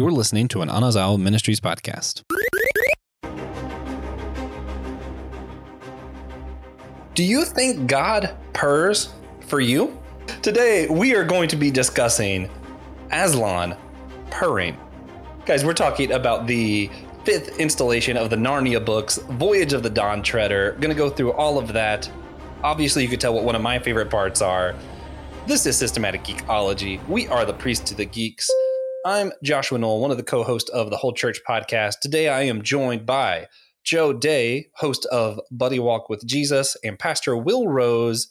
You're listening to an Anazao Ministries podcast. Do you think God purrs for you? Today, we are going to be discussing Aslan purring. Guys, we're talking about the fifth installation of the Narnia books, Voyage of the Dawn Treader. Gonna go through all of that. Obviously, you could tell what one of my favorite parts are. This is Systematic Geekology. We are the priest to the geeks. I'm Joshua Knoll, one of the co hosts of the Whole Church podcast. Today, I am joined by Joe Day, host of Buddy Walk with Jesus, and Pastor Will Rose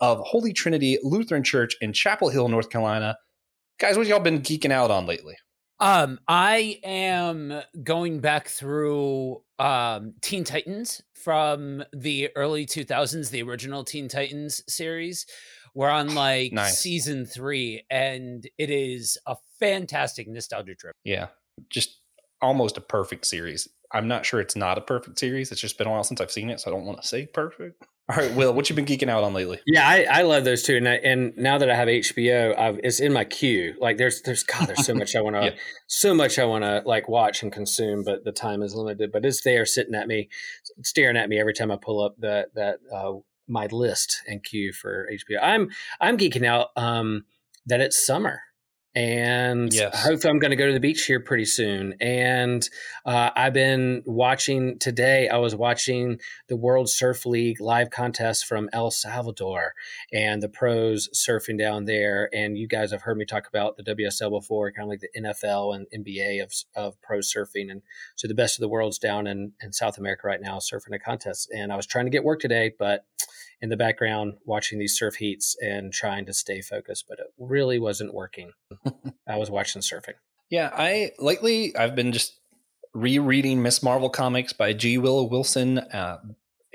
of Holy Trinity Lutheran Church in Chapel Hill, North Carolina. Guys, what y'all been geeking out on lately? Um, I am going back through um Teen Titans from the early 2000s, the original Teen Titans series. We're on like Nice. season three, and it is a fantastic nostalgia trip. Yeah, just almost a perfect series. I'm not sure it's not a perfect series. It's just been a while since I've seen it, so I don't want to say perfect. All right, Will, what you been geeking out on lately? Yeah, I, I love those two, and I, and now that I have HBO, I've, it's in my queue. Like there's there's God, there's so much I want to, Yeah. so much I want to like watch and consume, but the time is limited. But it's there, sitting at me, staring at me every time I pull up that that uh, my list and queue for HBO. I'm I'm geeking out um, that it's summer. And Yes. hopefully, I'm going to go to the beach here pretty soon. And uh, I've been watching today. I was watching the World Surf League live contest from El Salvador and the pros surfing down there. And you guys have heard me talk about the WSL before, kind of like the NFL and NBA of, of pro surfing. And so the best of the world's down in, in South America right now surfing a contest. And I was trying to get work today, but in the background watching these surf heats and trying to stay focused, but it really wasn't working. I was watching surfing. Yeah, I lately I've been just rereading Miss Marvel comics by G. Willow Wilson. Uh,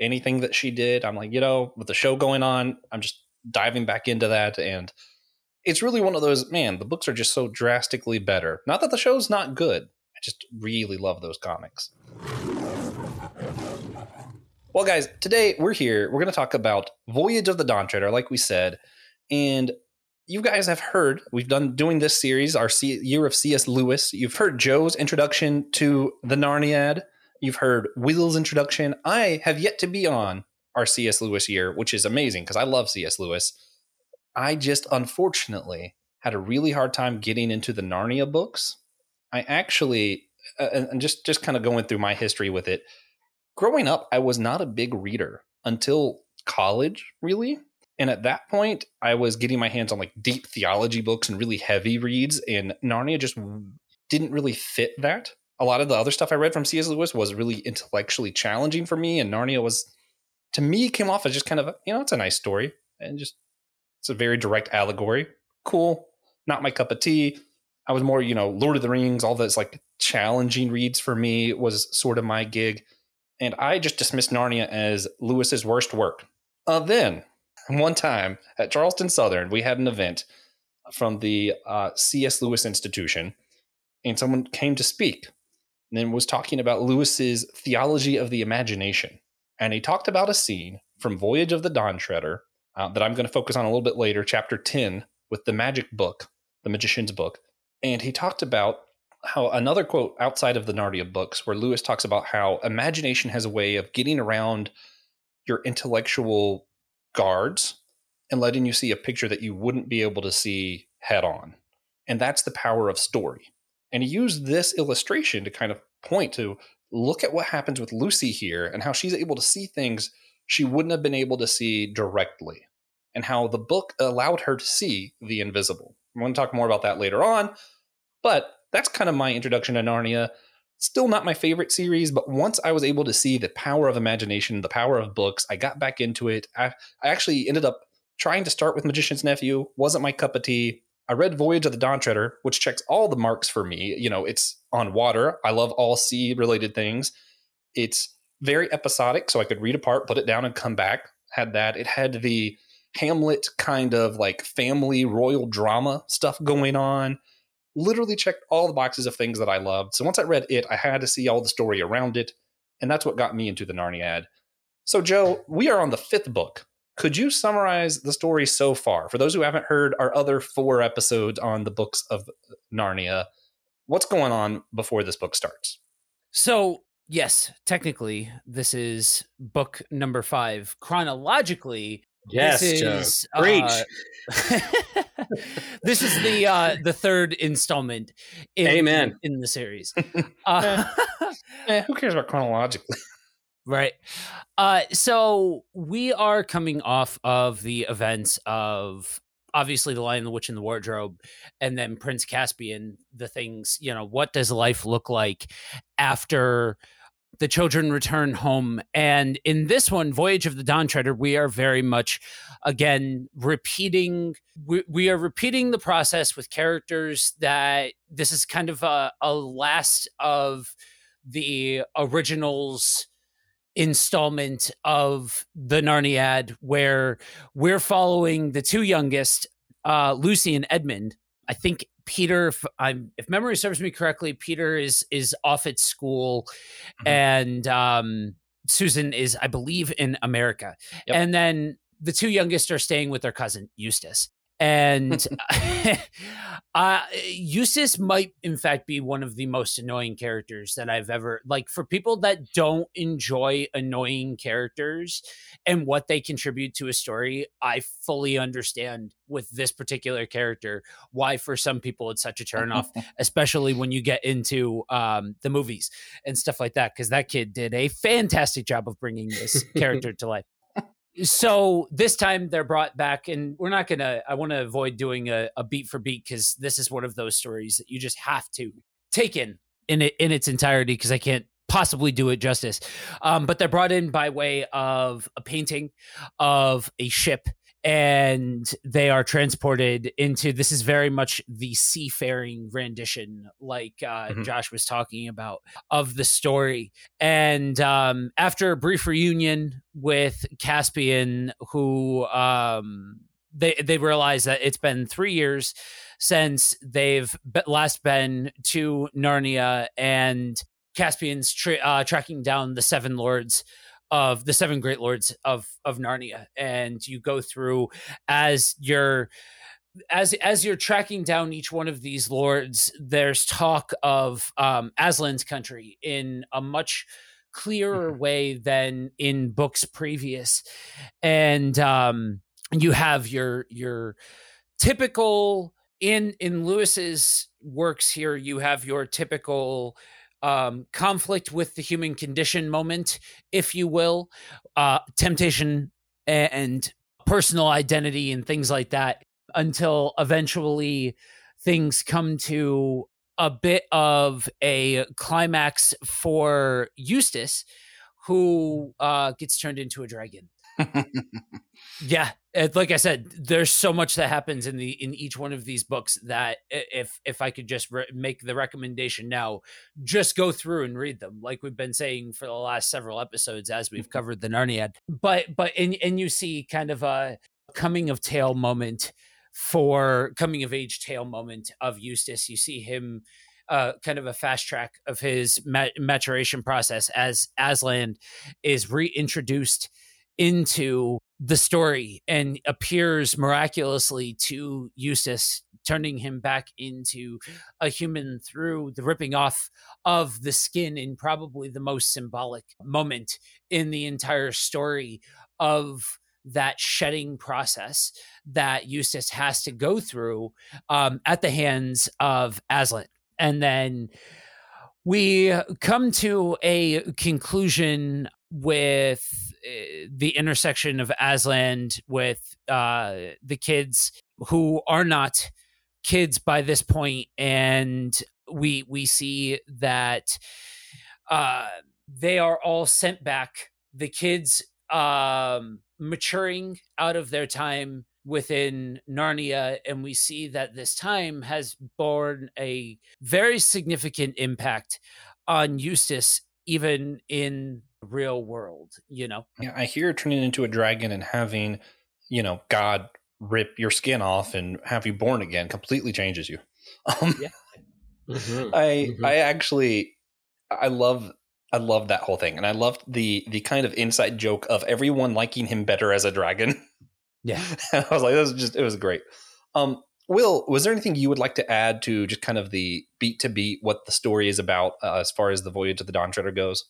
anything that she did, I'm like, you know, with the show going on, I'm just diving back into that, and it's really one of those. Man, the books are just so drastically better. Not that the show's not good. I just really love those comics. Well, guys, today we're here. We're going to talk about Voyage of the Dawn Treader, like we said, and you guys have heard we've done doing this series, our C- year of C.S. Lewis. You've heard Joe's introduction to the Narniad. You've heard Will's introduction. I have yet to be on our C.S. Lewis year, which is amazing because I love C.S. Lewis. I just unfortunately had a really hard time getting into the Narnia books. I actually, uh, and just just kind of going through my history with it. Growing up, I was not a big reader until college, really. And at that point, I was getting my hands on like deep theology books and really heavy reads, and Narnia just didn't really fit that. A lot of the other stuff I read from C.S. Lewis was really intellectually challenging for me, and Narnia was, to me, came off as just kind of, you know, it's a nice story, and just, it's a very direct allegory. Cool. Not my cup of tea. I was more, you know, Lord of the Rings, all those like challenging reads for me was sort of my gig. And I just dismissed Narnia as Lewis's worst work. Uh, then, one time at Charleston Southern, we had an event from the uh, C.S. Lewis Institution, and someone came to speak and then was talking about Lewis's theology of the imagination. And he talked about a scene from Voyage of the Dawn Treader uh, that I'm going to focus on a little bit later, chapter 10, with the magic book, the magician's book. And he talked about how another quote outside of the Narnia books, where Lewis talks about how imagination has a way of getting around your intellectual guards and letting you see a picture that you wouldn't be able to see head on. And that's the power of story. And he used this illustration to kind of point to look at what happens with Lucy here and how she's able to see things she wouldn't have been able to see directly, and how the book allowed her to see the invisible. I'm going to talk more about that later on, but that's kind of my introduction to Narnia. Still not my favorite series, but once I was able to see the power of imagination, the power of books, I got back into it. I, I actually ended up trying to start with Magician's Nephew, wasn't my cup of tea. I read Voyage of the Dawn Treader, which checks all the marks for me. You know, it's on water. I love all sea related things. It's very episodic, so I could read a part, put it down, and come back. Had that. It had the Hamlet kind of like family royal drama stuff going on. Literally checked all the boxes of things that I loved. So once I read it, I had to see all the story around it. And that's what got me into the Narniad. So, Joe, we are on the fifth book. Could you summarize the story so far? For those who haven't heard our other four episodes on the books of Narnia, what's going on before this book starts? So, yes, technically, this is book number five. Chronologically, Yes, this Joe. is, Preach. uh, this is the uh, the third installment. In, Amen. In the series, uh, Eh, who cares about chronologically? right? Uh, so we are coming off of the events of obviously the Lion, the Witch, and the Wardrobe, and then Prince Caspian. The things, you know, what does life look like after? The children return home. And in this one, Voyage of the Dawn Treader, we are very much again repeating we, we are repeating the process with characters that this is kind of a, a last of the originals installment of the Narniad where we're following the two youngest, uh, Lucy and Edmund. I think Peter, if I'm if memory serves me correctly, Peter is is off at school, Mhm. and um, Susan is, I believe, in America, Yep. and then the two youngest are staying with their cousin Eustace. And uh, Eustace might, in fact, be one of the most annoying characters that I've ever like. For people that don't enjoy annoying characters and what they contribute to a story, I fully understand with this particular character why, for some people, it's such a turnoff, especially when you get into um, the movies and stuff like that. Because that kid did a fantastic job of bringing this character to life so this time they're brought back and we're not gonna i want to avoid doing a, a beat for beat because this is one of those stories that you just have to take in in it in its entirety because i can't possibly do it justice. Um, but they're brought in by way of a painting of a ship and they are transported into this is very much the seafaring rendition like uh, Mhm. josh was talking about of the story and um, after a brief reunion with caspian who um, they they realize that it's been three years since they've last been to narnia and caspian's tra- uh, tracking down the seven lords of the seven great lords of of Narnia and you go through as you're as as you're tracking down each one of these lords there's talk of um Aslan's country in a much clearer way than in books previous. And um you have your your typical in in Lewis's works here you have your typical um, conflict with the human condition moment, if you will, uh, temptation and personal identity and things like that, until eventually things come to a bit of a climax for Eustace, who uh, gets turned into a dragon. Yeah, like I said, there's so much that happens in the in each one of these books that if if I could just re- make the recommendation now, just go through and read them, like we've been saying for the last several episodes as we've covered the Narniad. But but and and you see kind of a coming of tale moment for coming of age tale moment of Eustace. You see him. Uh, kind of a fast track of his ma- maturation process as Aslan is reintroduced into the story and appears miraculously to Eustace, turning him back into a human through the ripping off of the skin in probably the most symbolic moment in the entire story of that shedding process that Eustace has to go through um, at the hands of Aslan. And then we come to a conclusion with the intersection of Aslan with uh, the kids who are not kids by this point, and we we see that uh, they are all sent back. The kids um, maturing out of their time within Narnia, and we see that this time has borne a very significant impact on Eustace, even in real world. You know, Yeah, I hear turning into a dragon and having, you know, God rip your skin off and have you born again completely changes you. Um, Yeah. Mhm. I Mhm. I actually I love I love that whole thing, and I loved the the kind of inside joke of everyone liking him better as a dragon. Yeah. I was like, this is just it was great. Um, Will, was there anything you would like to add to just kind of the beat to beat what the story is about uh, as far as the Voyage of the Dawn Treader goes?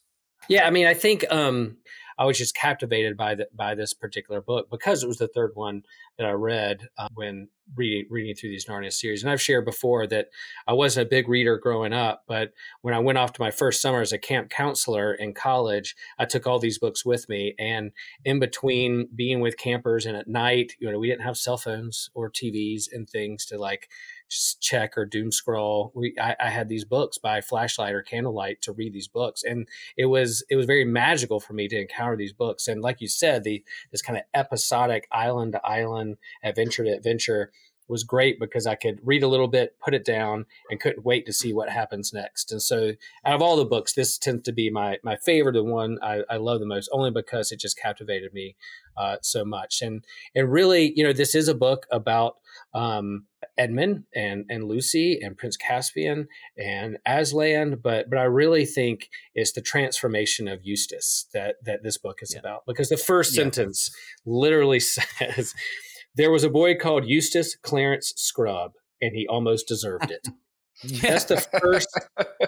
Yeah, I mean, I think um, I was just captivated by the, by this particular book because it was the third one that I read uh, when reading reading through these Narnia series. And I've shared before that I wasn't a big reader growing up, but when I went off to my first summer as a camp counselor in college, I took all these books with me. And in between being with campers and at night, you know, we didn't have cell phones or TVs and things to like check or doom scroll. We I, I, had these books by flashlight or candlelight to read these books, and it was it was very magical for me to encounter these books. And like you said, the this kind of episodic island to island, adventure to adventure was great because I could read a little bit, put it down, and couldn't wait to see what happens next. And so, out of all the books, this tends to be my my favorite, the one I, I love the most, only because it just captivated me uh, so much. And and really, you know, this is a book about um, Edmund and and Lucy and Prince Caspian and Aslan, but but I really think it's the transformation of Eustace that that this book is yeah. about because the first yeah. sentence literally says there was a boy called Eustace Clarence Scrub, and he almost deserved it. That's the first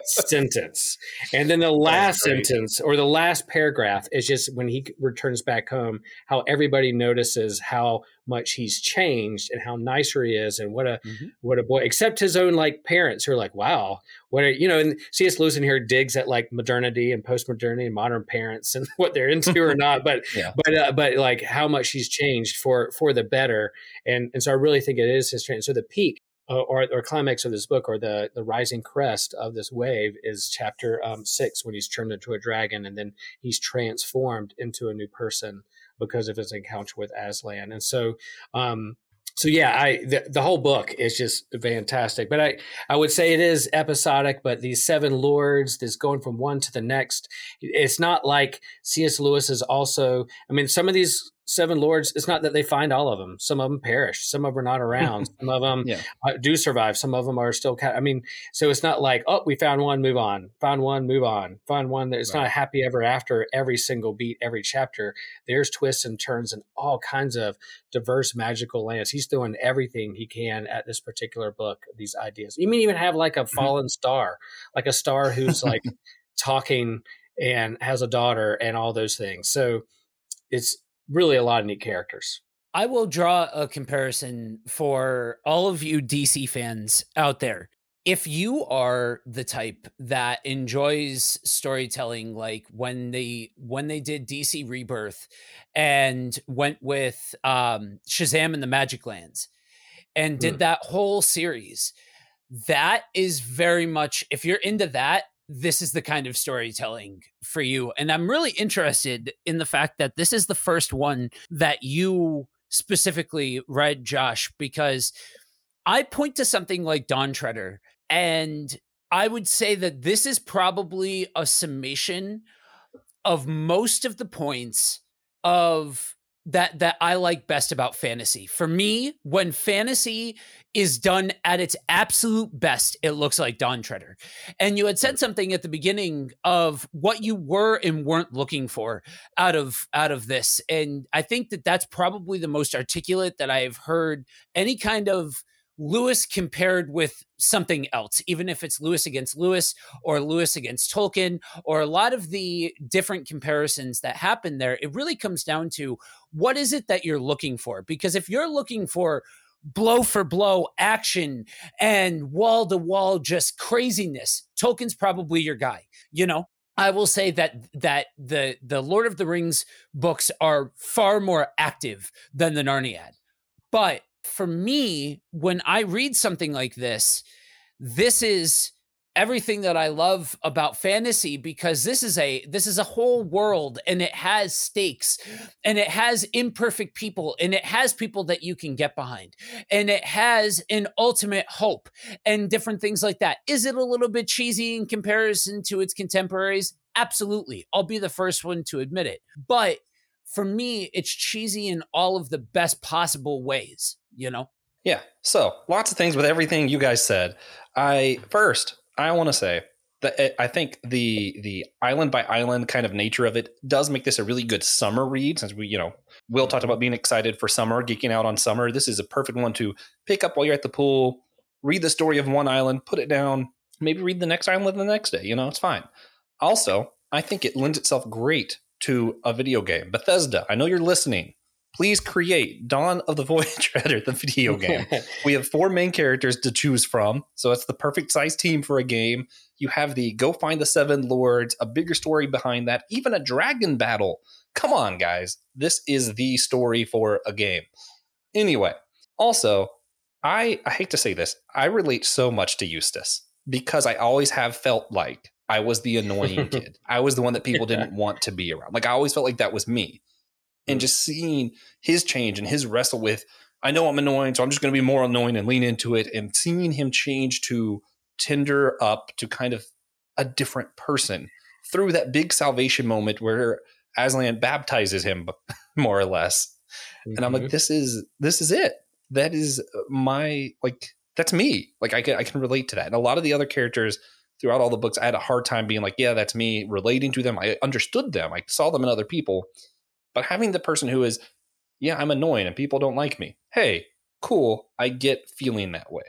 sentence. And then the last sentence or the last paragraph is just when he returns back home, how everybody notices how much he's changed and how nicer he is and what a mm-hmm. what a boy except his own like parents who are like, wow, what are you know, and C.S. Lewis in here digs at like modernity and post modernity and modern parents and what they're into or not, but yeah. but uh, but like how much he's changed for for the better. And and so I really think it is his trend. So the peak or, or climax of this book or the, the rising crest of this wave is chapter um, six when he's turned into a dragon and then he's transformed into a new person because of his encounter with Aslan. And so, um, so yeah, I the, the whole book is just fantastic. But I I would say it is episodic. But these seven lords, this going from one to the next, it's not like C.S. Lewis is also. I mean, some of these seven lords it's not that they find all of them some of them perish. Some of them are not around. Some of them yeah. Uh, do survive. Some of them are still i mean so it's not like oh we found one move on. Found one move on. Found one it's right. not a happy ever after every single beat every chapter. There's twists and turns and all kinds of diverse magical lands. He's doing everything he can at this particular book these ideas. You may even have like a mm-hmm. fallen star like a star who's like talking and has a daughter and all those things. So it's really a lot of neat characters. I will draw a comparison for all of you DC fans out there. If you are the type that enjoys storytelling like when they when they did DC Rebirth and went with um Shazam and the Magic Lands and did mm. that whole series, that is very much if you're into that, this is the kind of storytelling for you. And I'm really interested in the fact that this is the first one that you specifically read, Josh, because I point to something like Dawn Treader, and I would say that this is probably a summation of most of the points of that that I like best about fantasy. For me, when fantasy is done at its absolute best, it looks like Dawn Treader. And you had said something at the beginning of what you were and weren't looking for out of out of this, and I think that that's probably the most articulate that I have heard any kind of Lewis compared with something else, even if it's Lewis against Lewis or Lewis against Tolkien or a lot of the different comparisons that happen there, it really comes down to what is it that you're looking for? Because if you're looking for blow for blow action and wall to wall just craziness, Tolkien's probably your guy, you know? I will say that that the the Lord of the Rings books are far more active than the Narniad. But for me, when I read something like this, this is everything that I love about fantasy because this is a this is a whole world and it has stakes and it has imperfect people and it has people that you can get behind and it has an ultimate hope and different things like that. Is it a little bit cheesy in comparison to its contemporaries? Absolutely. I'll be the first one to admit it. But for me, it's cheesy in all of the best possible ways you know? Yeah. So lots of things with everything you guys said. I first, I want to say that eh, I think the the island by island kind of nature of it does make this a really good summer read since we, you know, Will talked about being excited for summer, geeking out on summer. This is a perfect one to pick up while you're at the pool, read the story of one island, put it down, maybe read the next island the next day. You know, it's fine. Also, I think it lends itself great to a video game. Bethesda, I know you're listening. Please create Dawn of the Void Treader, the video game. we have four main characters to choose from, so it's the perfect size team for a game. You have the go find the seven lords, a bigger story behind that, even a dragon battle. Come on, guys. This is the story for a game. Anyway, also, I, I hate to say this, I relate so much to Eustace because I always have felt like I was the annoying kid. I was the one that people didn't want to be around. Like I always felt like that was me. And just seeing his change and his wrestle with, I know I'm annoying, so I'm just going to be more annoying and lean into it. And seeing him change to tender up to kind of a different person through that big salvation moment where Aslan baptizes him, more or less. Mm-hmm. And I'm like, mm-hmm. this is this is it. That is my like that's me. Like I can I can relate to that. And a lot of the other characters throughout all the books, I had a hard time being like, yeah, that's me relating to them. I understood them. I saw them in other people. But having the person who is, yeah, I'm annoying and people don't like me. Hey, cool. I get feeling that way.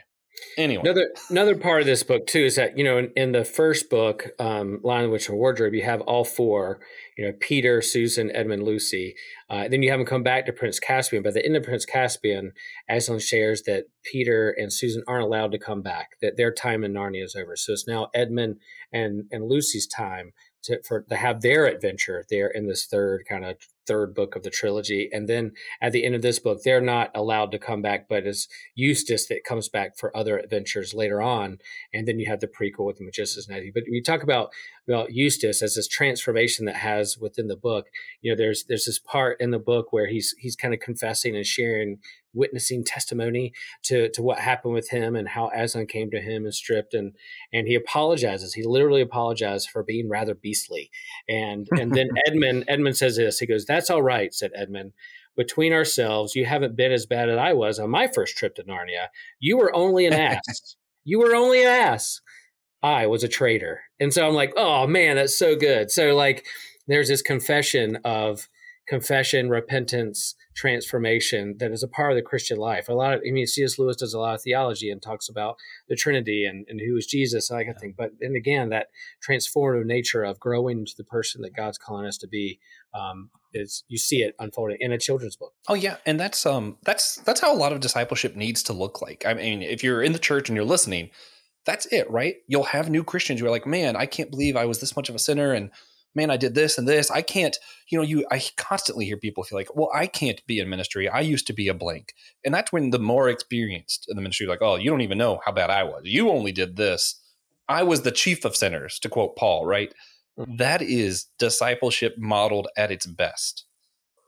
Anyway, another another part of this book too is that you know in, in the first book, um, Lion, Witch, and Wardrobe, you have all four. You know, Peter, Susan, Edmund, Lucy. Uh, then you have them come back to Prince Caspian. But at the end of Prince Caspian, Aslan shares that Peter and Susan aren't allowed to come back. That their time in Narnia is over. So it's now Edmund and and Lucy's time to for to have their adventure there in this third kind of third book of the trilogy. And then at the end of this book, they're not allowed to come back, but it's Eustace that comes back for other adventures later on. And then you have the prequel with the Magician's Nephew. But we talk about about Eustace as this transformation that has within the book. You know, there's there's this part in the book where he's he's kind of confessing and sharing witnessing testimony to to what happened with him and how Aslan came to him and stripped and and he apologizes. He literally apologized for being rather beastly. And and then Edmund Edmund says this. He goes, "That's all right," said Edmund. Between ourselves, you haven't been as bad as I was on my first trip to Narnia. You were only an ass. you were only an ass. I was a traitor. And so I'm like, oh man, that's so good. So like there's this confession of confession, repentance, transformation that is a part of the Christian life. A lot of, I mean, C.S. Lewis does a lot of theology and talks about the Trinity and, and who is Jesus and that kind of thing. But then again, that transformative nature of growing into the person that God's calling us to be um, is you see it unfolding in a children's book. Oh yeah, and that's um that's that's how a lot of discipleship needs to look like. I mean, if you're in the church and you're listening, that's it, right? You'll have new Christians who are like, man, I can't believe I was this much of a sinner and man, I did this and this. I can't, you know, you I constantly hear people feel like, well, I can't be in ministry. I used to be a blank. And that's when the more experienced in the ministry, like, oh, you don't even know how bad I was. You only did this. I was the chief of sinners, to quote Paul, right? That is discipleship modeled at its best.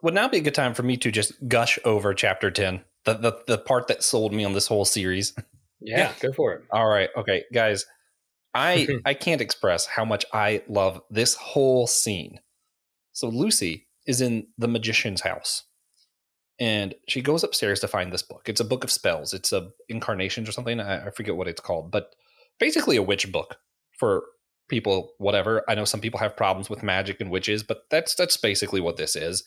Would now be a good time for me to just gush over chapter 10, the, the, the part that sold me on this whole series. Yeah, yeah, go for it. All right. Okay, guys. I I can't express how much I love this whole scene. So Lucy is in the magician's house. And she goes upstairs to find this book. It's a book of spells. It's a incarnations or something. I, I forget what it's called, but basically a witch book for people, whatever. I know some people have problems with magic and witches, but that's that's basically what this is.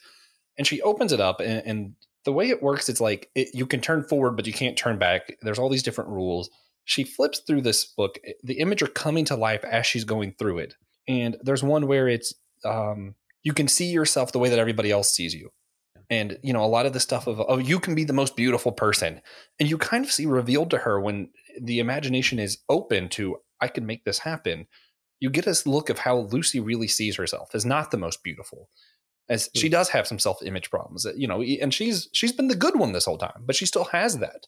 And she opens it up, and, and the way it works, it's like it, you can turn forward, but you can't turn back. There's all these different rules she flips through this book. The image are coming to life as she's going through it. And there's one where it's um, you can see yourself the way that everybody else sees you. And you know a lot of the stuff of oh you can be the most beautiful person, and you kind of see revealed to her when the imagination is open to I can make this happen. You get this look of how Lucy really sees herself as not the most beautiful, as she hmm. does have some self image problems, you know, and she's she's been the good one this whole time, but she still has that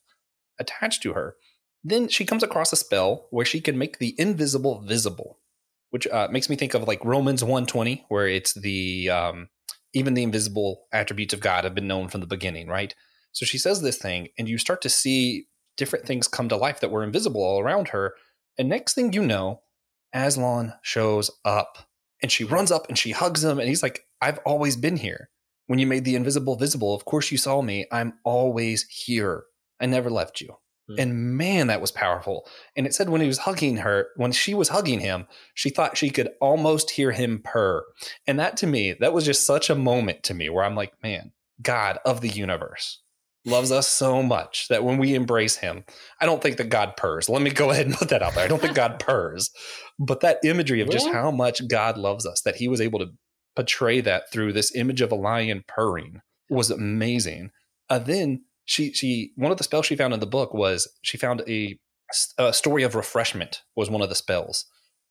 attached to her. Then she comes across a spell where she can make the invisible visible, which uh, makes me think of like Romans 120, where it's the um, even the invisible attributes of God have been known from the beginning, right? So she says this thing, and you start to see different things come to life that were invisible all around her. And next thing you know, Aslan shows up and she runs up and she hugs him. And he's like, I've always been here. When you made the invisible visible, of course you saw me. I'm always here. I never left you. Mm. And man, that was powerful. And it said when he was hugging her, when she was hugging him, she thought she could almost hear him purr. And that to me, that was just such a moment to me where I'm like, man, God of the universe loves us so much that when we embrace him, I don't think that God purrs. Let me go ahead and put that out there. I don't think God purrs, but that imagery of just how much God loves us, that he was able to portray that through this image of a lion purring was amazing. Uh, then she she one of the spells she found in the book was she found a, a story of refreshment was one of the spells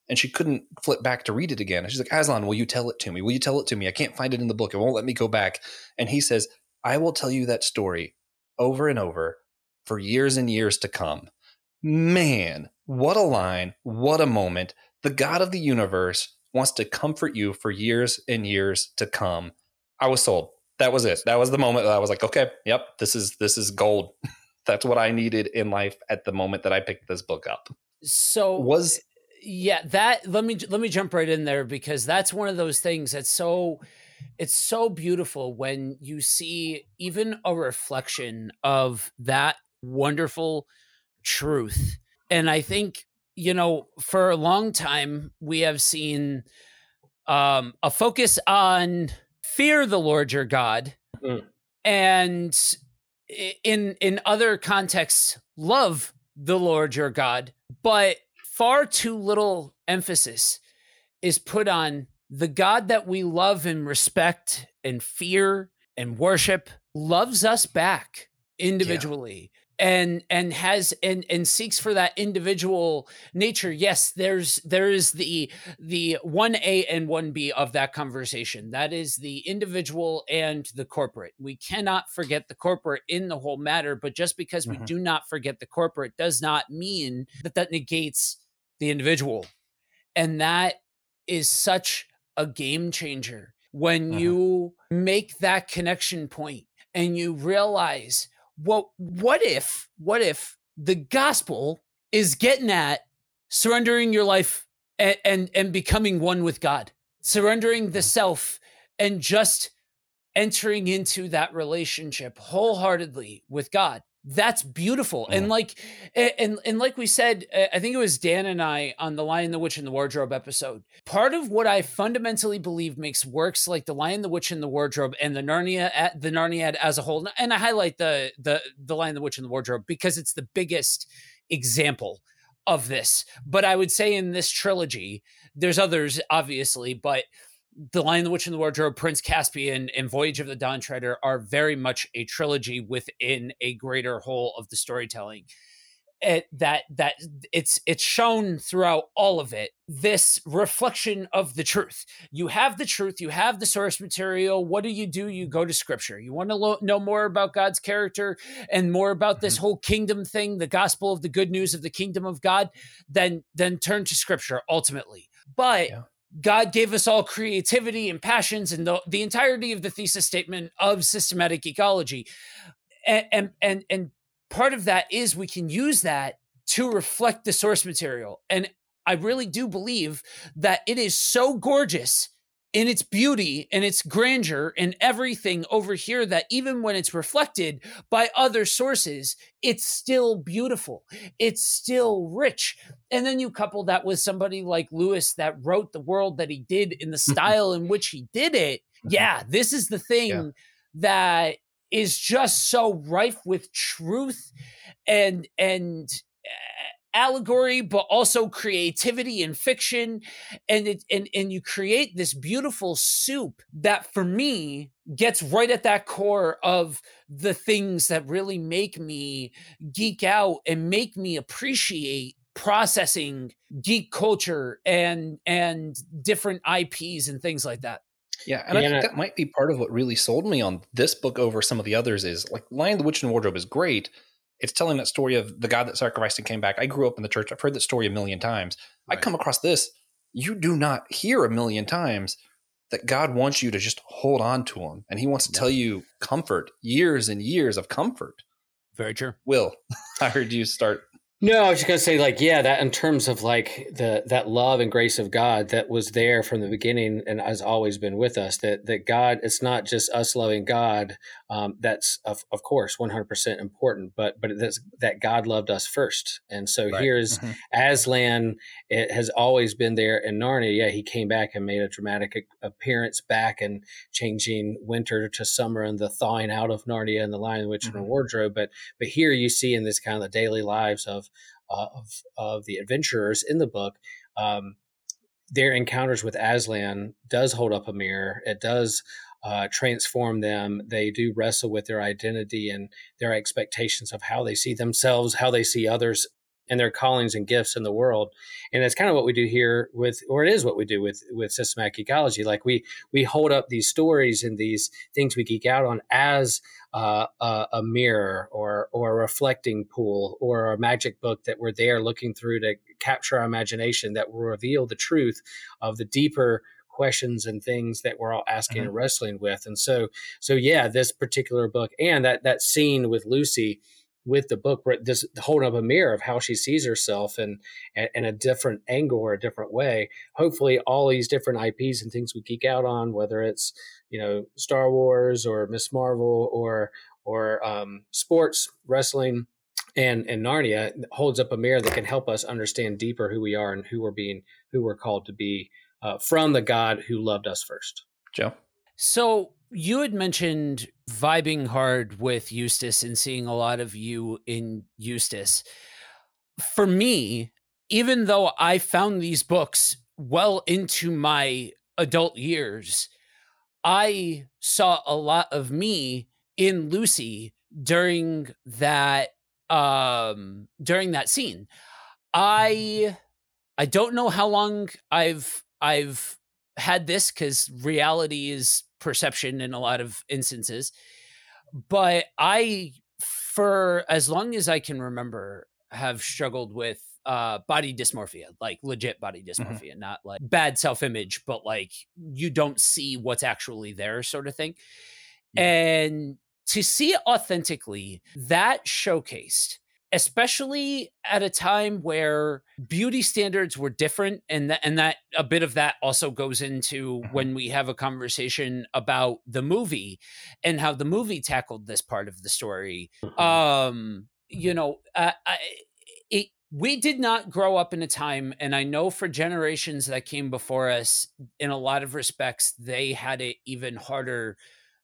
and she couldn't flip back to read it again. And she's like, Aslan, will you tell it to me? Will you tell it to me? I can't find it in the book. It won't let me go back. And he says, I will tell you that story over and over for years and years to come. Man, what a line. What a moment. The God of the universe wants to comfort you for years and years to come. I was sold. That was it. That was the moment that I was like, okay, yep, this is this is gold. That's what I needed in life at the moment that I picked this book up. So was yeah, that let me let me jump right in there because that's one of those things that's so it's so beautiful when you see even a reflection of that wonderful truth. And I think, you know, for a long time we have seen um a focus on fear the Lord your God mm. and in in other contexts love the Lord your God, but far too little emphasis is put on the God that we love and respect and fear and worship loves us back individually and and has and and seeks for that individual nature. Yes there's there is the the 1a and 1b of that conversation. That is the individual and the corporate. We cannot forget the corporate in the whole matter but just because mm-hmm. we do not forget the corporate does not mean that that negates the individual. And that is such a game changer when mm-hmm. you make that connection point and you realize well, what if, what if the gospel is getting at surrendering your life and, and, and becoming one with God, surrendering the mm-hmm. self and just entering into that relationship wholeheartedly with God that's beautiful and like and and like we said i think it was dan and i on the lion the witch and the wardrobe episode. Part of what i fundamentally believe makes works like the lion the witch and the wardrobe and the narnia the narnia as a whole and i highlight the the the lion the witch and the wardrobe because it's the biggest example of this. But i would say in this trilogy there's others obviously but the Lion, the Witch, and the Wardrobe, Prince Caspian, and Voyage of the Dawn Treader are very much a trilogy within a greater whole of the storytelling. It, that that it's it's shown throughout all of it this reflection of the truth. You have the truth you have the source material. What do you do? You go to scripture. You want to lo- know more about god's character and more about this mm-hmm. whole kingdom thing the gospel of the good news of the kingdom of god then then turn to scripture ultimately. But yeah God gave us all creativity and passions and the, the entirety of the thesis statement of Systematic Geekology. And, and, and, and part of that is we can use that to reflect the source material. And I really do believe that it is so gorgeous in its beauty and its grandeur and everything over here that even when it's reflected by other sources, it's still beautiful. It's still rich. And then you couple that with somebody like Lewis that wrote the world that he did in the style in which he did it. Mm-hmm. Yeah, this is the thing yeah. that is just so rife with truth and and allegory but also creativity and fiction and it and and you create this beautiful soup that for me gets right at that core of the things that really make me geek out and make me appreciate processing geek culture and and different IPs and things like that. Yeah, and yeah. I think that might be part of what really sold me on this book over some of the others is like Lion the Witch and Wardrobe is great, it's telling that story of the God that sacrificed and came back. I grew up in the church. I've heard that story a million times. Right. I come across this. You do not hear a million times that God wants you to just hold on to him and he wants to tell you comfort, years and years of comfort. Very true. Will, I heard you start No, I was just gonna say, like, yeah, that in terms of like the that love and grace of God that was there from the beginning and has always been with us. That that God, it's not just us loving God. Um, that's of, of course one hundred percent important, but but that's that God loved us first. And so Right. here's Mhm. Aslan. It has always been there in Narnia. Yeah, he came back and made a dramatic appearance back and changing winter to summer and the thawing out of Narnia and the Lion, the Witch, and Mhm. the Wardrobe. But but here you see in this kind of the daily lives of uh, of of the adventurers in the book, um, their encounters with Aslan does hold up a mirror. It does uh, transform them. They do wrestle with their identity and their expectations of how they see themselves, how they see others, and their callings and gifts in the world. And that's kind of what we do here with, or it is what we do with with Systematic Geekology. Like we we hold up these stories and these things we geek out on as uh, a, a mirror or or a reflecting pool or a magic book that we're there looking through to capture our imagination that will reveal the truth of the deeper questions and things that we're all asking Mhm. and wrestling with and so so yeah this particular book and that that scene with lucy with the book where this holding up a mirror of how she sees herself and in a different angle or a different way hopefully all these different ips and things we geek out on whether it's you know Star Wars or Miss Marvel or or um, sports wrestling and and Narnia holds up a mirror that can help us understand deeper who we are and who we're being who we're called to be uh, from the God who loved us first. Joe. So you had mentioned vibing hard with Eustace and seeing a lot of you in Eustace. For me, even though I found these books well into my adult years, I saw a lot of me in Lucy during that um during that scene. I I don't know how long I've I've had this cuz reality is perception in a lot of instances. But I for as long as I can remember have struggled with uh body dysmorphia like legit body dysmorphia not like bad self-image but like you don't see what's actually there sort of thing and to see it authentically that showcased especially at a time where beauty standards were different and that and that a bit of that also goes into Mhm. when we have a conversation about the movie and how the movie tackled this part of the story um you know uh, I, it we did not grow up in a time and i know for generations that came before us in a lot of respects they had it even harder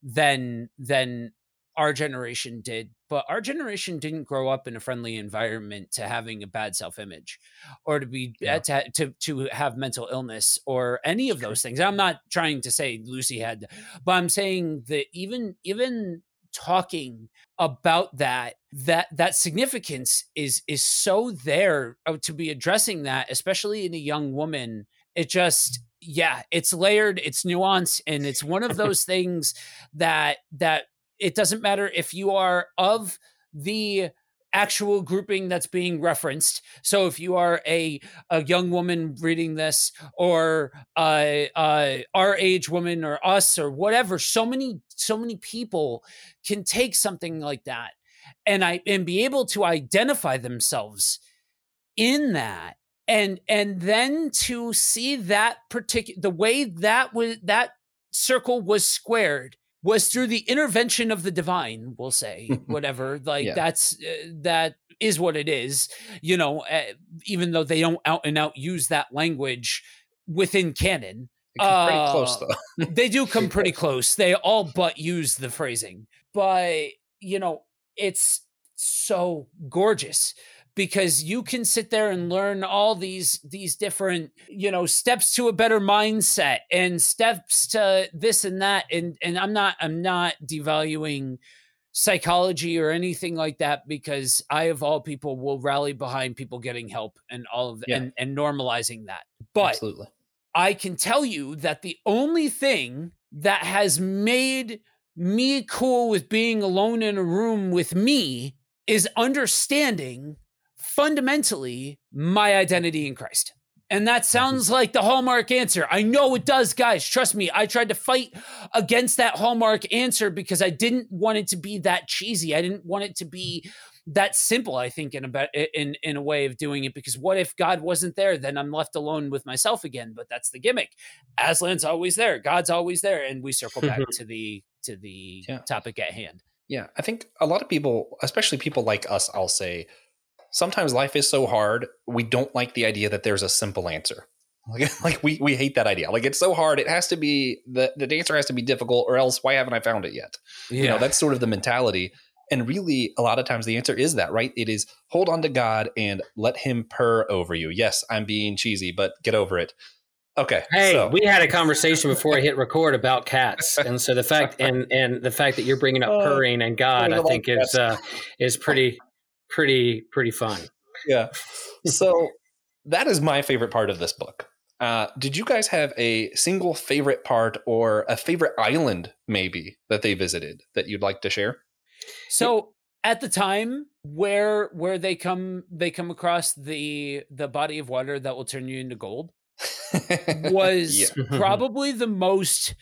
than than our generation did but our generation didn't grow up in a friendly environment to having a bad self-image or to be Yeah. to, to to have mental illness or any of those things i'm not trying to say lucy had but i'm saying that even even talking about that that that significance is is so there uh, to be addressing that especially in a young woman it just yeah it's layered it's nuanced and it's one of those things that that it doesn't matter if you are of the actual grouping that's being referenced. So if you are a a young woman reading this or uh, uh, our age woman or us or whatever so many so many people can take something like that and i and be able to identify themselves in that and and then to see that particular the way that was that circle was squared was through the intervention of the divine we'll say whatever like Yeah. that's uh, that is what it is you know uh, even though they don't out and out use that language within canon pretty close Uh, though. they do come pretty close. They all but use the phrasing. But, you know, it's so gorgeous because you can sit there and learn all these these different, you know, steps to a better mindset and steps to this and that and and I'm not I'm not devaluing psychology or anything like that because I of all people will rally behind people getting help and all of the, Yeah. and and normalizing that. But Absolutely. I can tell you that the only thing that has made me cool with being alone in a room with me is understanding fundamentally my identity in Christ. And that sounds like the hallmark answer. I know it does, guys. Trust me. I tried to fight against that hallmark answer because I didn't want it to be that cheesy. I didn't want it to be that simple i think in a in in a way of doing it because what if god wasn't there then i'm left alone with myself again but that's the gimmick aslan's always there god's always there and we circle back to the to the yeah. topic at hand yeah i think a lot of people especially people like us i'll say sometimes life is so hard we don't like the idea that there's a simple answer like, like we we hate that idea. Like it's so hard. It has to be the the answer has to be difficult, or else why haven't I found it yet? Yeah. You know, that's sort of the mentality. And really, a lot of times the answer is that, right? It is hold on to God and let Him purr over you. Yes, I'm being cheesy, but get over it. Okay. Hey, so. we had a conversation before I hit record about cats, and so the fact and and the fact that you're bringing up oh, purring and God, I think is uh, is pretty pretty pretty fun. Yeah. So that is my favorite part of this book. Uh, did you guys have a single favorite part or a favorite island, maybe, that they visited that you'd like to share? So at the time where where they come they come across the the body of water that will turn you into gold was yeah. probably the most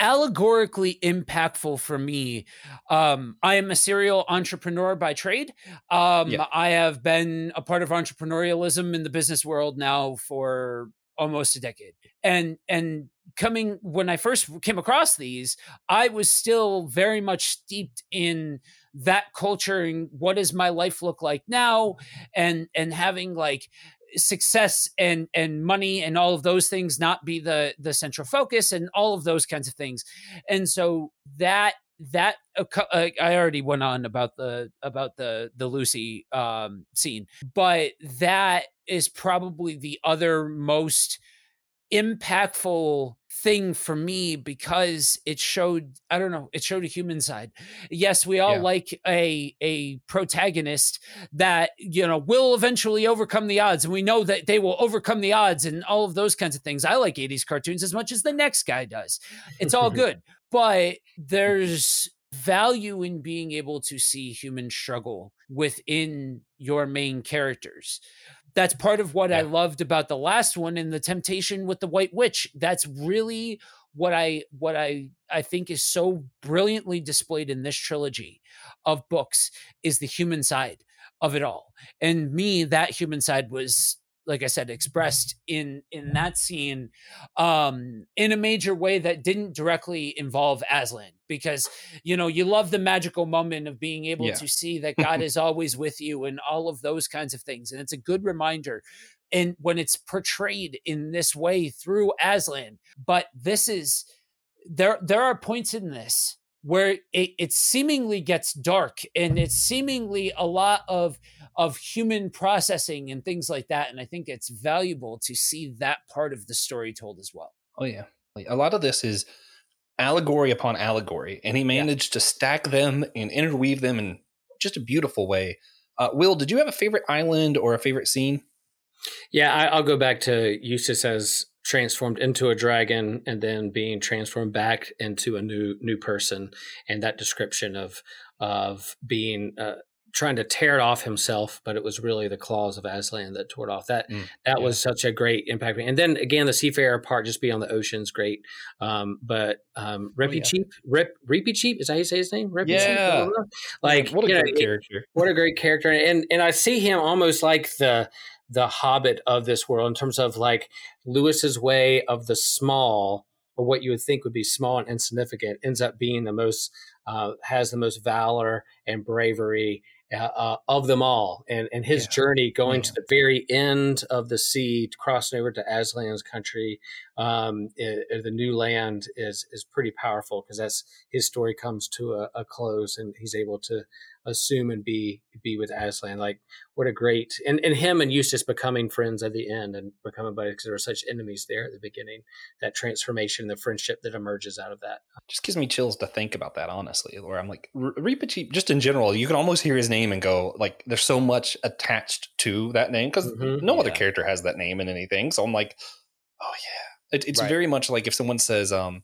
allegorically impactful for me. Um, I am a serial entrepreneur by trade. Um, yeah. I have been a part of entrepreneurialism in the business world now for almost a decade. And and coming when I first came across these, I was still very much steeped in that culture and what does my life look like now and and having like success and and money and all of those things not be the the central focus and all of those kinds of things. And so that that uh, I already went on about the about the the Lucy um scene but that is probably the other most impactful thing for me because it showed i don't know it showed a human side. Yes we all yeah. like a a protagonist that you know will eventually overcome the odds and we know that they will overcome the odds and all of those kinds of things. I like 80s cartoons as much as the next guy does. It's all good but there's value in being able to see human struggle within your main characters that's part of what yeah. I loved about the last one and the temptation with the White Witch. That's really what I what I I think is so brilliantly displayed in this trilogy of books is the human side of it all. And me, that human side was like I said, expressed in in that scene um, in a major way that didn't directly involve Aslan, because you know you love the magical moment of being able yeah. to see that God is always with you and all of those kinds of things, and it's a good reminder. And when it's portrayed in this way through Aslan, but this is there. There are points in this where it, it seemingly gets dark and it's seemingly a lot of of human processing and things like that and i think it's valuable to see that part of the story told as well. Oh yeah. A lot of this is allegory upon allegory and he managed yeah. to stack them and interweave them in just a beautiful way. Uh, will did you have a favorite island or a favorite scene? Yeah I, will go back to eustace as transformed into a dragon and then being transformed back into a new new person and that description of of being uh, trying to tear it off himself but it was really the claws of aslan that tore it off. That mm, that yeah. was such a great impact and then again the seafarer part just being on the ocean's great. Um, but um Rippy oh, yeah. Cheap Rip Reepicheep is that how you say his name? Rippy yeah. Cheap? like what a great know, character. what a great character. And and I see him almost like the the hobbit of this world in terms of like Lewis's way of the small or what you would think would be small and insignificant ends up being the most uh, has the most valor and bravery uh, of them all and, and his yeah. journey going yeah. to the very end of the sea crossing over to aslan's country um, it, it, the new land is is pretty powerful because that's his story comes to a, a, close and he's able to assume and be be with Aslan. Like what a great and, and him and Eustace becoming friends at the end and becoming buddies because there were such enemies there at the beginning. That transformation, the friendship that emerges out of that, just gives me chills to think about that. Honestly, where I'm like Reepicheep, just in general, you can almost hear his name and go like, there's so much attached to that name because mm-hmm, no yeah. other character has that name in anything. So I'm like, oh yeah, it, it's right. very much like if someone says um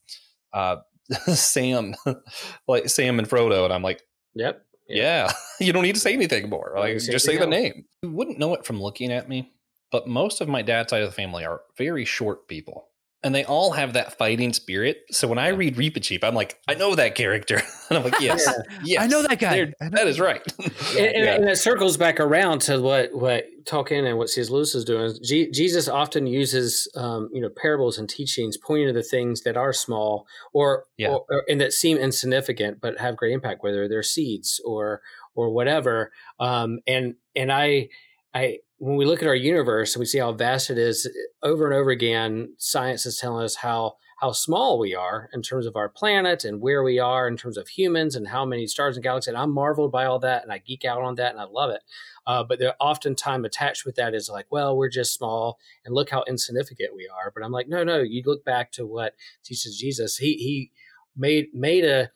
uh Sam like Sam and Frodo and I'm like Yep. Yeah, you don't need to say anything more. Like just say the name. You wouldn't know it from looking at me, but most of my dad's side of the family are very short people. And they all have that fighting spirit. So when I read Reepicheep, I'm like, I know that character, and I'm like, yes, Yeah. yes, I know that guy. know That is right. and, and, Yeah. and it circles back around to what what Tolkien and what C.S. Lewis is doing. Je- Jesus often uses um, you know parables and teachings, pointing to the things that are small or, Yeah. or, or- and that seem insignificant but have great impact, whether they're seeds or or whatever. Um, and and I I when we look at our universe and we see how vast it is, over and over again, science is telling us how how small we are in terms of our planet and where we are in terms of humans and how many stars and galaxies. And I'm marveled by all that, and I geek out on that, and I love it. Uh, but there oftentimes attached with that is like, well, we're just small, and look how insignificant we are. But I'm like, no, no. You look back to what teaches Jesus. He he made made a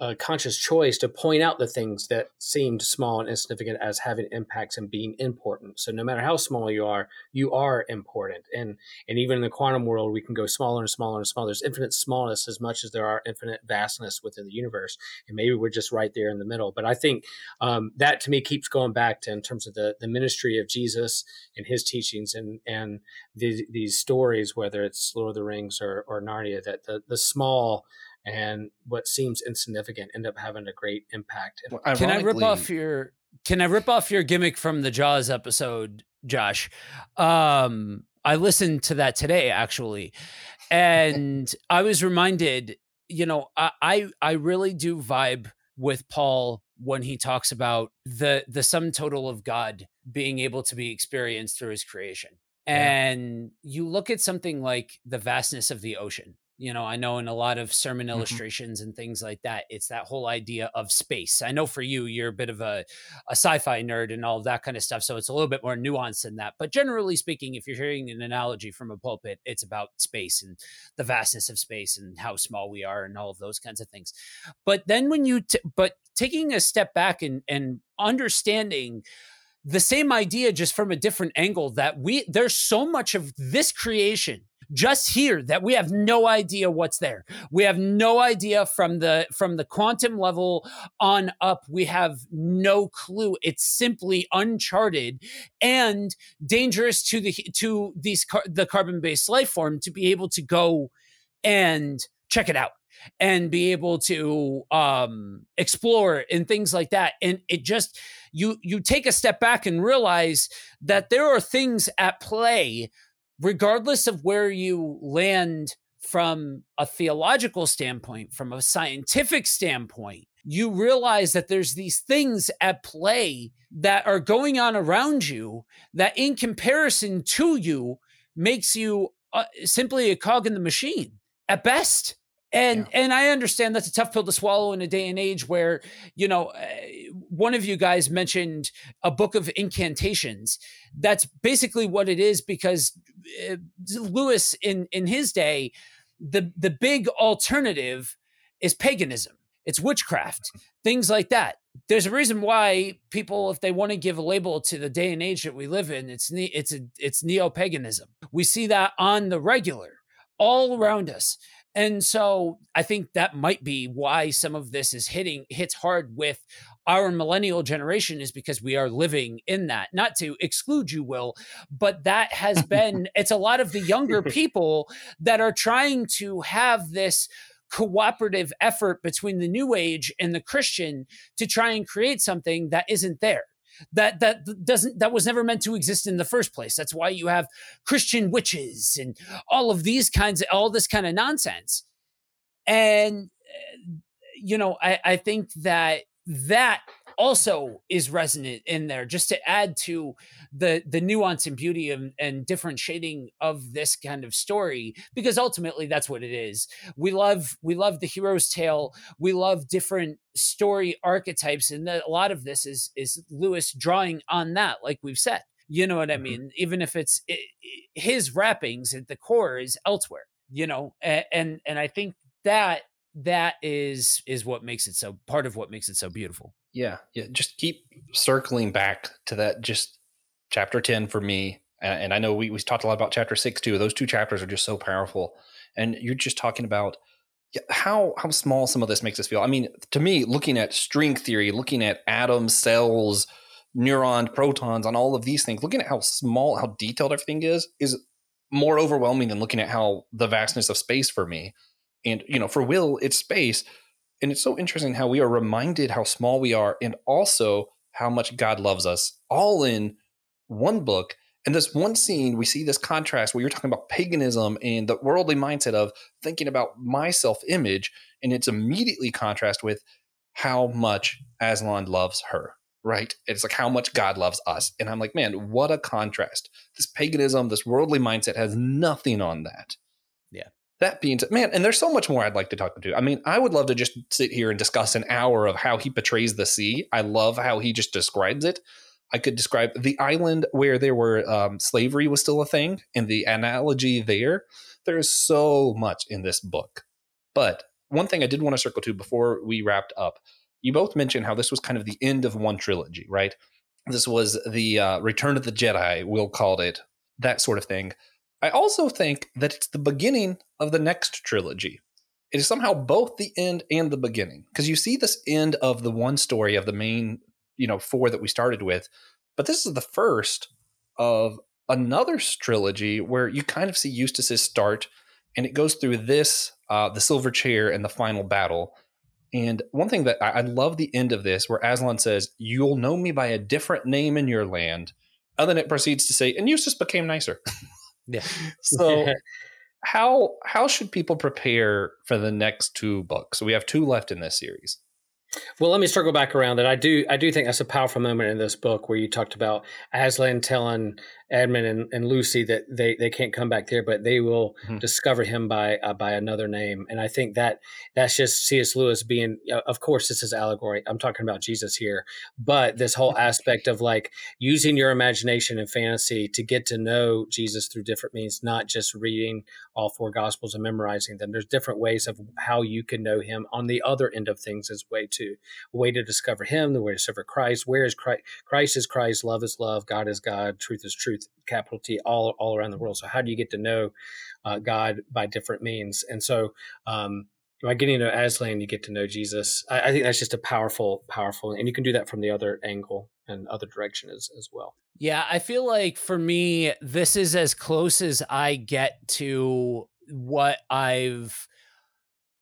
a conscious choice to point out the things that seemed small and insignificant as having impacts and being important. So no matter how small you are, you are important. And and even in the quantum world, we can go smaller and smaller and smaller. There's infinite smallness as much as there are infinite vastness within the universe. And maybe we're just right there in the middle. But I think um, that to me keeps going back to in terms of the the ministry of Jesus and his teachings and and these these stories, whether it's Lord of the Rings or or Narnia, that the the small and what seems insignificant end up having a great impact. And Can I rip off your Can I rip off your gimmick from the Jaws episode, Josh? Um, I listened to that today actually, and I was reminded. You know, I I, I really do vibe with Paul when he talks about the the sum total of God being able to be experienced through His creation. Yeah. And you look at something like the vastness of the ocean. You know, I know in a lot of sermon Mhm. illustrations and things like that, it's that whole idea of space. I know for you, you're a bit of a, a sci-fi nerd and all that kind of stuff, so it's a little bit more nuanced than that. But generally speaking, if you're hearing an analogy from a pulpit, it's about space and the vastness of space and how small we are and all of those kinds of things. But then when you, t- but taking a step back and and understanding the same idea just from a different angle that we there's so much of this creation just here that we have no idea what's there. We have no idea from the from the quantum level on up. We have no clue. It's simply uncharted and dangerous to the to these car- the carbon based life form to be able to go and check it out and be able to um explore and things like that. And it just you you take a step back and realize that there are things at play regardless of where you land from a theological standpoint from a scientific standpoint you realize that there's these things at play that are going on around you that in comparison to you makes you uh, simply a cog in the machine. At best and and I understand that's a tough pill to swallow in a day and age where you know uh, one of you guys mentioned a book of incantations. That's basically what it is because uh, Lewis in in his day, the the big alternative is paganism. It's witchcraft, things like that. There's a reason why people, if they want to give a label to the day and age that we live in, it's ne- it's a, it's neo paganism. We see that on the regular, all around us. And so I think that might be why some of this is hitting hits hard with our millennial generation is because we are living in that. Not to exclude you, Will, but that has been it's a lot of the younger people that are trying to have this cooperative effort between the new age and the Christian to try and create something that isn't there that that doesn't that was never meant to exist in the first place. That's why you have christian witches and all of these kinds of all this kind of nonsense. And uh, you know i i think that that also is resonant in there just to add to the the nuance and beauty and, and different shading of this kind of story because ultimately that's what it is. We love we love the hero's tale. We love different story archetypes and that a lot of this is is lewis drawing on that like we've said. You know what i Mhm. mean? Even if it's i i- his wrappings at the core is elsewhere you know? And and, and i think that that is is what makes it so part of what makes it so beautiful yeah yeah just keep circling back to that just chapter 10 for me and, and i know we, we talked a lot about chapter 6 too those two chapters are just so powerful and you're just talking about how how small some of this makes us feel i mean to me looking at string theory looking at atoms cells neurons protons on all of these things looking at how small how detailed everything is is more overwhelming than looking at how the vastness of space for me. And, you know, for Will, it's space. And it's so interesting how we are reminded how small we are and also how much God loves us all in one book. And this one scene, we see this contrast where you're talking about paganism and the worldly mindset of thinking about my self image. And it's immediately contrast with how much Aslan loves her, right? It's like how much God loves us. And I'm like, man, what a contrast. This paganism, this worldly mindset has nothing on that. That being said, man, and there's so much more I'd like to talk to. I mean, I would love to just sit here and discuss an hour of how he portrays the sea. I love how he just describes it. I could describe the island where there were um, slavery was still a thing, and the analogy there. There is so much in this book, but one thing I did want to circle to before we wrapped up. You both mentioned how this was kind of the end of one trilogy, right? This was the uh, Return of the Jedi, Will called it, that sort of thing. I also think that it's the beginning of the next trilogy. It is somehow both the end and the beginning because you see this end of the one story of the main, you know, four that we started with, but this is the first of another trilogy where you kind of see Eustace's start and it goes through this, uh, the silver chair, and the final battle. And one thing that I, I love the end of this, where Aslan says, "You'll know me by a different name in your land," and then it proceeds to say, "And Eustace became nicer." Yeah. so, how how should people prepare for the next two books? So we have two left in this series. Well, let me circle back around that. I do I do think that's a powerful moment in this book where you talked about Aslan telling Edmund and, and Lucy that they, they can't come back there, but they will mm-hmm. discover him by uh, by another name. And I think that that's just C.S. Lewis being, uh, of course, this is allegory. I'm talking about Jesus here, but this whole aspect of like using your imagination and fantasy to get to know Jesus through different means, not just reading all four Gospels and memorizing them. There's different ways of how you can know Him on the other end of things as way to a way to discover Him, the way to discover Christ. Where is Christ? Christ is Christ. Love is love. God is God. Truth is truth capital T all all around the world. So how do you get to know uh, God by different means? And so um, by getting to Aslan, you get to know Jesus. I, I, think that's just a powerful, powerful, and you can do that from the other angle and other direction as as well. Yeah, I feel like for me, this is as close as I get to what I've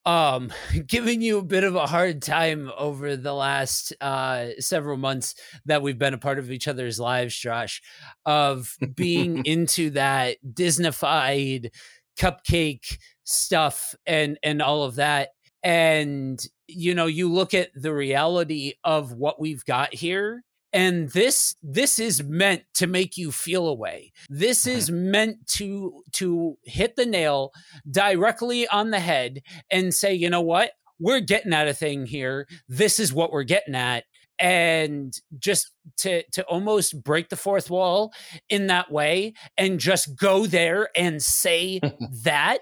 um giving you a bit of a hard time over the last uh several months that we've been a part of each other's lives josh of being into that disneyfied cupcake stuff and and all of that. And you know you look at the reality of what we've got here and this this is meant to make you feel a way. This uh-huh. is meant to to hit the nail directly on the head and say you know what? We're getting at a thing here. This is what we're getting at. And just to to almost break the fourth wall in that way and just go there and say that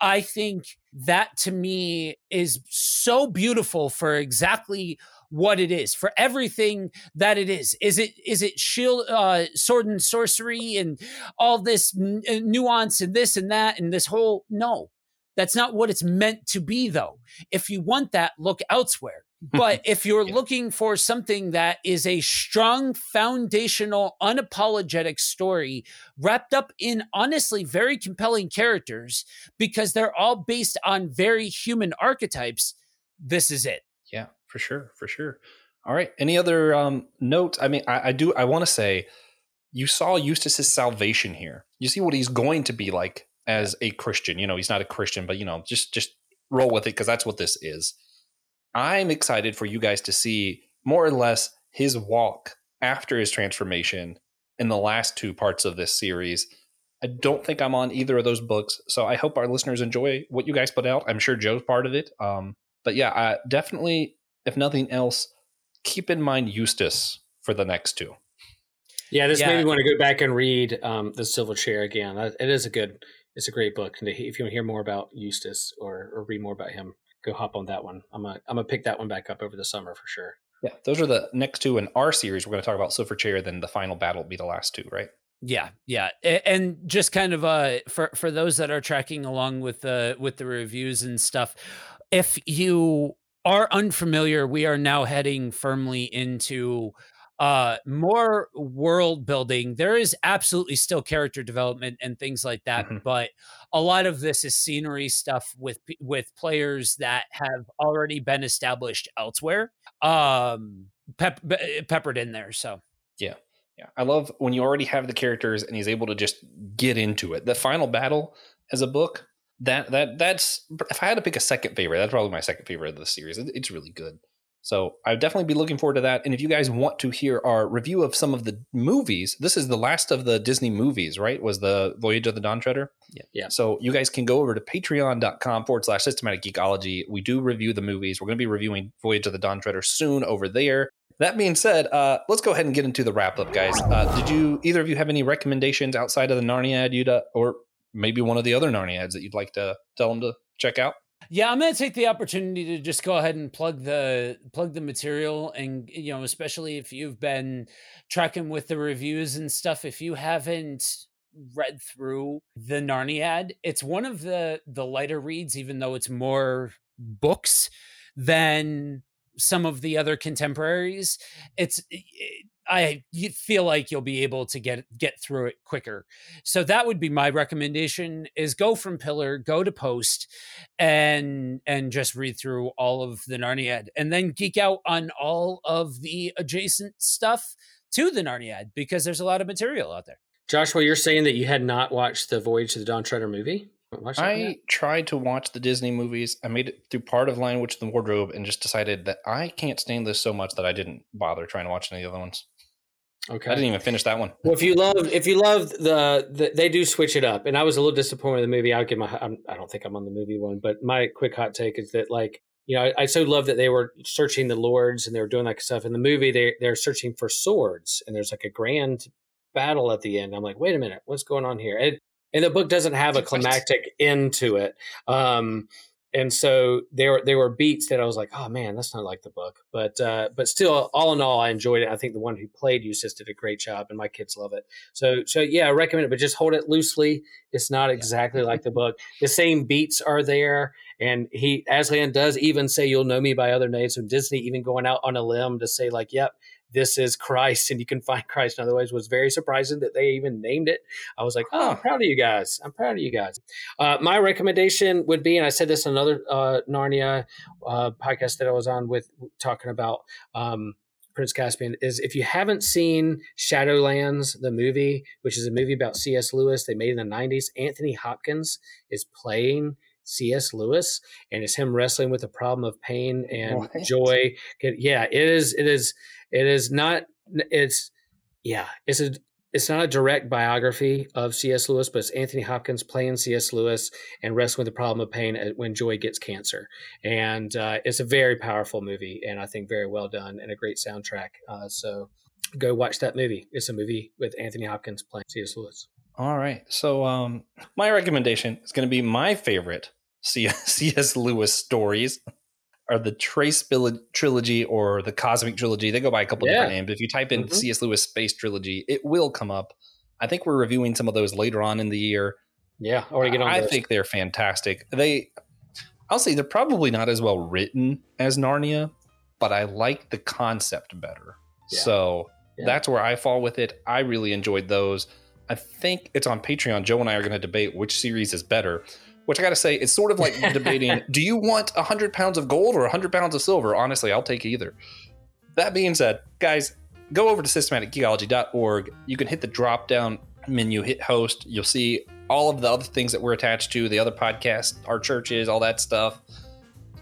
i think that to me is so beautiful for exactly what it is for everything that it is. Is it is it shield uh sword and sorcery and all this n- uh, nuance and this and that and this whole no. That's not what it's meant to be though. If you want that look elsewhere. But if you're yeah. looking for something that is a strong foundational unapologetic story wrapped up in honestly very compelling characters because they're all based on very human archetypes this is it. Yeah for sure, for sure. All right. Any other um, notes? I mean, I, I do. I want to say, you saw Eustace's salvation here. You see what he's going to be like as a Christian. You know, he's not a Christian, but you know, just just roll with it because that's what this is. I'm excited for you guys to see more or less his walk after his transformation in the last two parts of this series. I don't think I'm on either of those books, so I hope our listeners enjoy what you guys put out. I'm sure Joe's part of it. Um, but yeah, I definitely if nothing else, keep in mind Eustace for the next two. Yeah, this yeah. made me want to go back and read um, the Silver Chair again. It is a good, it's a great book. And if you want to hear more about Eustace or, or read more about him, go hop on that one. I'm gonna I'm gonna pick that one back up over the summer for sure. Yeah, those are the next two in our series. We're going to talk about Silver Chair. Then the final battle will be the last two, right? Yeah, yeah, and just kind of uh for for those that are tracking along with the with the reviews and stuff, if you are unfamiliar, we are now heading firmly into uh, more world building. There is absolutely still character development and things like that, Mhm. but a lot of this is scenery stuff with with players that have already been established elsewhere, um, pep- peppered in there. So yeah, Yeah. I love when you already have the characters and he's able to just get into it. The final battle as a book, that that that's if I had to pick a second favorite, that's probably my second favorite of the series. It- It's really good. So I'd definitely be looking forward to that. And if you guys want to hear our review of some of the movies, this is the last of the Disney movies, right? Was the Voyage of the Dawn Treader? Yeah. Yeah. So you guys can go over to patreon.com forward slash systematic geekology. We do review the movies. We're going to be reviewing Voyage of the Dawn Treader soon over there. That being said, uh, let's go ahead and get into the wrap up, guys. Uh, did you either of you have any recommendations outside of the Narnia uh, or maybe one of the other Narnia ads that you'd like to tell them to check out? Yeah, I'm going to take the opportunity to just go ahead and plug the plug the material and you know, especially if you've been tracking with the reviews and stuff if you haven't read through the Narnia Narniad, it's one of the the lighter reads even though it's more books than some of the other contemporaries. It's I feel like you'll be able to get get through it quicker. So that would be my recommendation is go from pillar, go to post and and just read through all of the Narniad and then geek out on all of the adjacent stuff to the Narniad because there's a lot of material out there. Joshua, you're saying that you had not watched the Voyage to the Dawn Treader movie? I tried to watch the Disney movies. I made it through part of Lion Witch and the Wardrobe and just decided that I can't stand this so much that I didn't bother trying to watch any of the other ones. Okay. I didn't even finish that one. Well, if you love, if you love the, the, they do switch it up, and I was a little disappointed with the movie. I'll give my, I'm, I don't think I'm on the movie one, but my quick hot take is that like, you know, I, I so love that they were searching the lords and they were doing that stuff in the movie. They they're searching for swords, and there's like a grand battle at the end. I'm like, wait a minute, what's going on here? And, and the book doesn't have a climactic end to it. Um, and so there there were beats that I was like, oh man, that's not like the book. But uh, but still, all in all, I enjoyed it. I think the one who played Eustace did a great job, and my kids love it. So so yeah, I recommend it, but just hold it loosely. It's not exactly like the book. The same beats are there, and he Aslan does even say, "You'll know me by other names." So Disney even going out on a limb to say like, "Yep." This is Christ, and you can find Christ in other ways. Was very surprising that they even named it. I was like, "Oh, I'm proud of you guys. I'm proud of you guys." Uh, my recommendation would be, and I said this in another uh, Narnia uh, podcast that I was on with talking about um, Prince Caspian, is if you haven't seen Shadowlands, the movie, which is a movie about C.S. Lewis, they made in the 90s, Anthony Hopkins is playing C.S. Lewis, and it's him wrestling with the problem of pain and What? joy. Yeah, it is. It is. It is not. It's yeah. It's a it's not a direct biography of C.S. Lewis, but it's Anthony Hopkins playing C.S. Lewis and wrestling with the problem of pain when Joy gets cancer. And uh, it's a very powerful movie, and I think very well done and a great soundtrack. Uh, so go watch that movie. It's a movie with Anthony Hopkins playing C.S. Lewis. All right. So um my recommendation is going to be my favorite C.S. Lewis stories are the Trace trilogy or the Cosmic trilogy. They go by a couple Yeah. different names. If you type in Mhm. C.S. Lewis Space Trilogy, it will come up. I think we're reviewing some of those later on in the year. Yeah, I want to get on. I those. think they're fantastic. They, I'll say they're probably not as well written as Narnia, but I like the concept better. Yeah. So Yeah. that's where I fall with it. I really enjoyed those. I think it's on Patreon. Joe and I are going to debate which series is better. Which I got to say, it's sort of like debating: Do you want hundred pounds of gold or hundred pounds of silver? Honestly, I'll take either. That being said, guys, go over to systematicgeekology.org. You can hit the drop down menu, hit host. You'll see all of the other things that we're attached to, the other podcasts, our churches, all that stuff.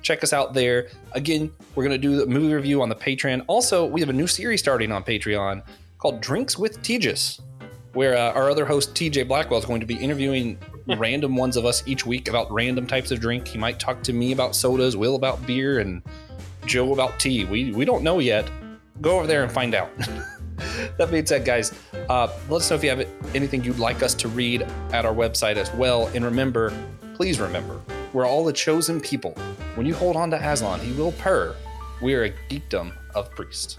Check us out there. Again, we're going to do the movie review on the Patreon. Also, we have a new series starting on Patreon called Drinks with Tejas, where uh, our other host, TJ Blackwell, is going to be interviewing random ones of us each week about random types of drink. He might talk to me about sodas, Will about beer, and Joe about tea. We, we don't know yet. Go over there and find out. that being said, guys, uh, let us know if you have anything you'd like us to read at our website as well. And remember, please remember, we're all the chosen people. When you hold on to Aslan, he will purr. We are a geekdom of priests.